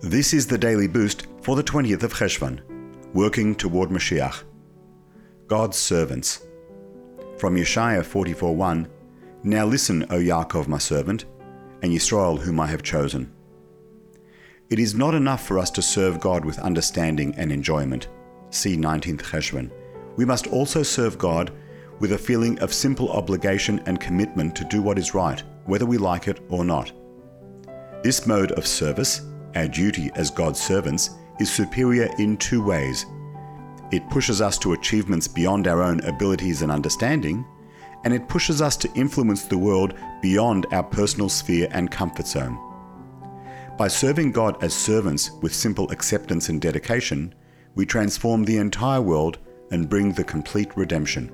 This is the daily boost for the 20th of Cheshvan, working toward Mashiach. God's servants. From Yeshaiah 44:1, Now listen, O Yaakov my servant, and Yisrael whom I have chosen. It is not enough for us to serve God with understanding and enjoyment. See 19th Cheshvan. We must also serve God with a feeling of simple obligation and commitment to do what is right, whether we like it or not. This mode of service, our duty as God's servants, is superior in two ways. It pushes us to achievements beyond our own abilities and understanding, and it pushes us to influence the world beyond our personal sphere and comfort zone. By serving God as servants with simple acceptance and dedication, we transform the entire world and bring the complete redemption.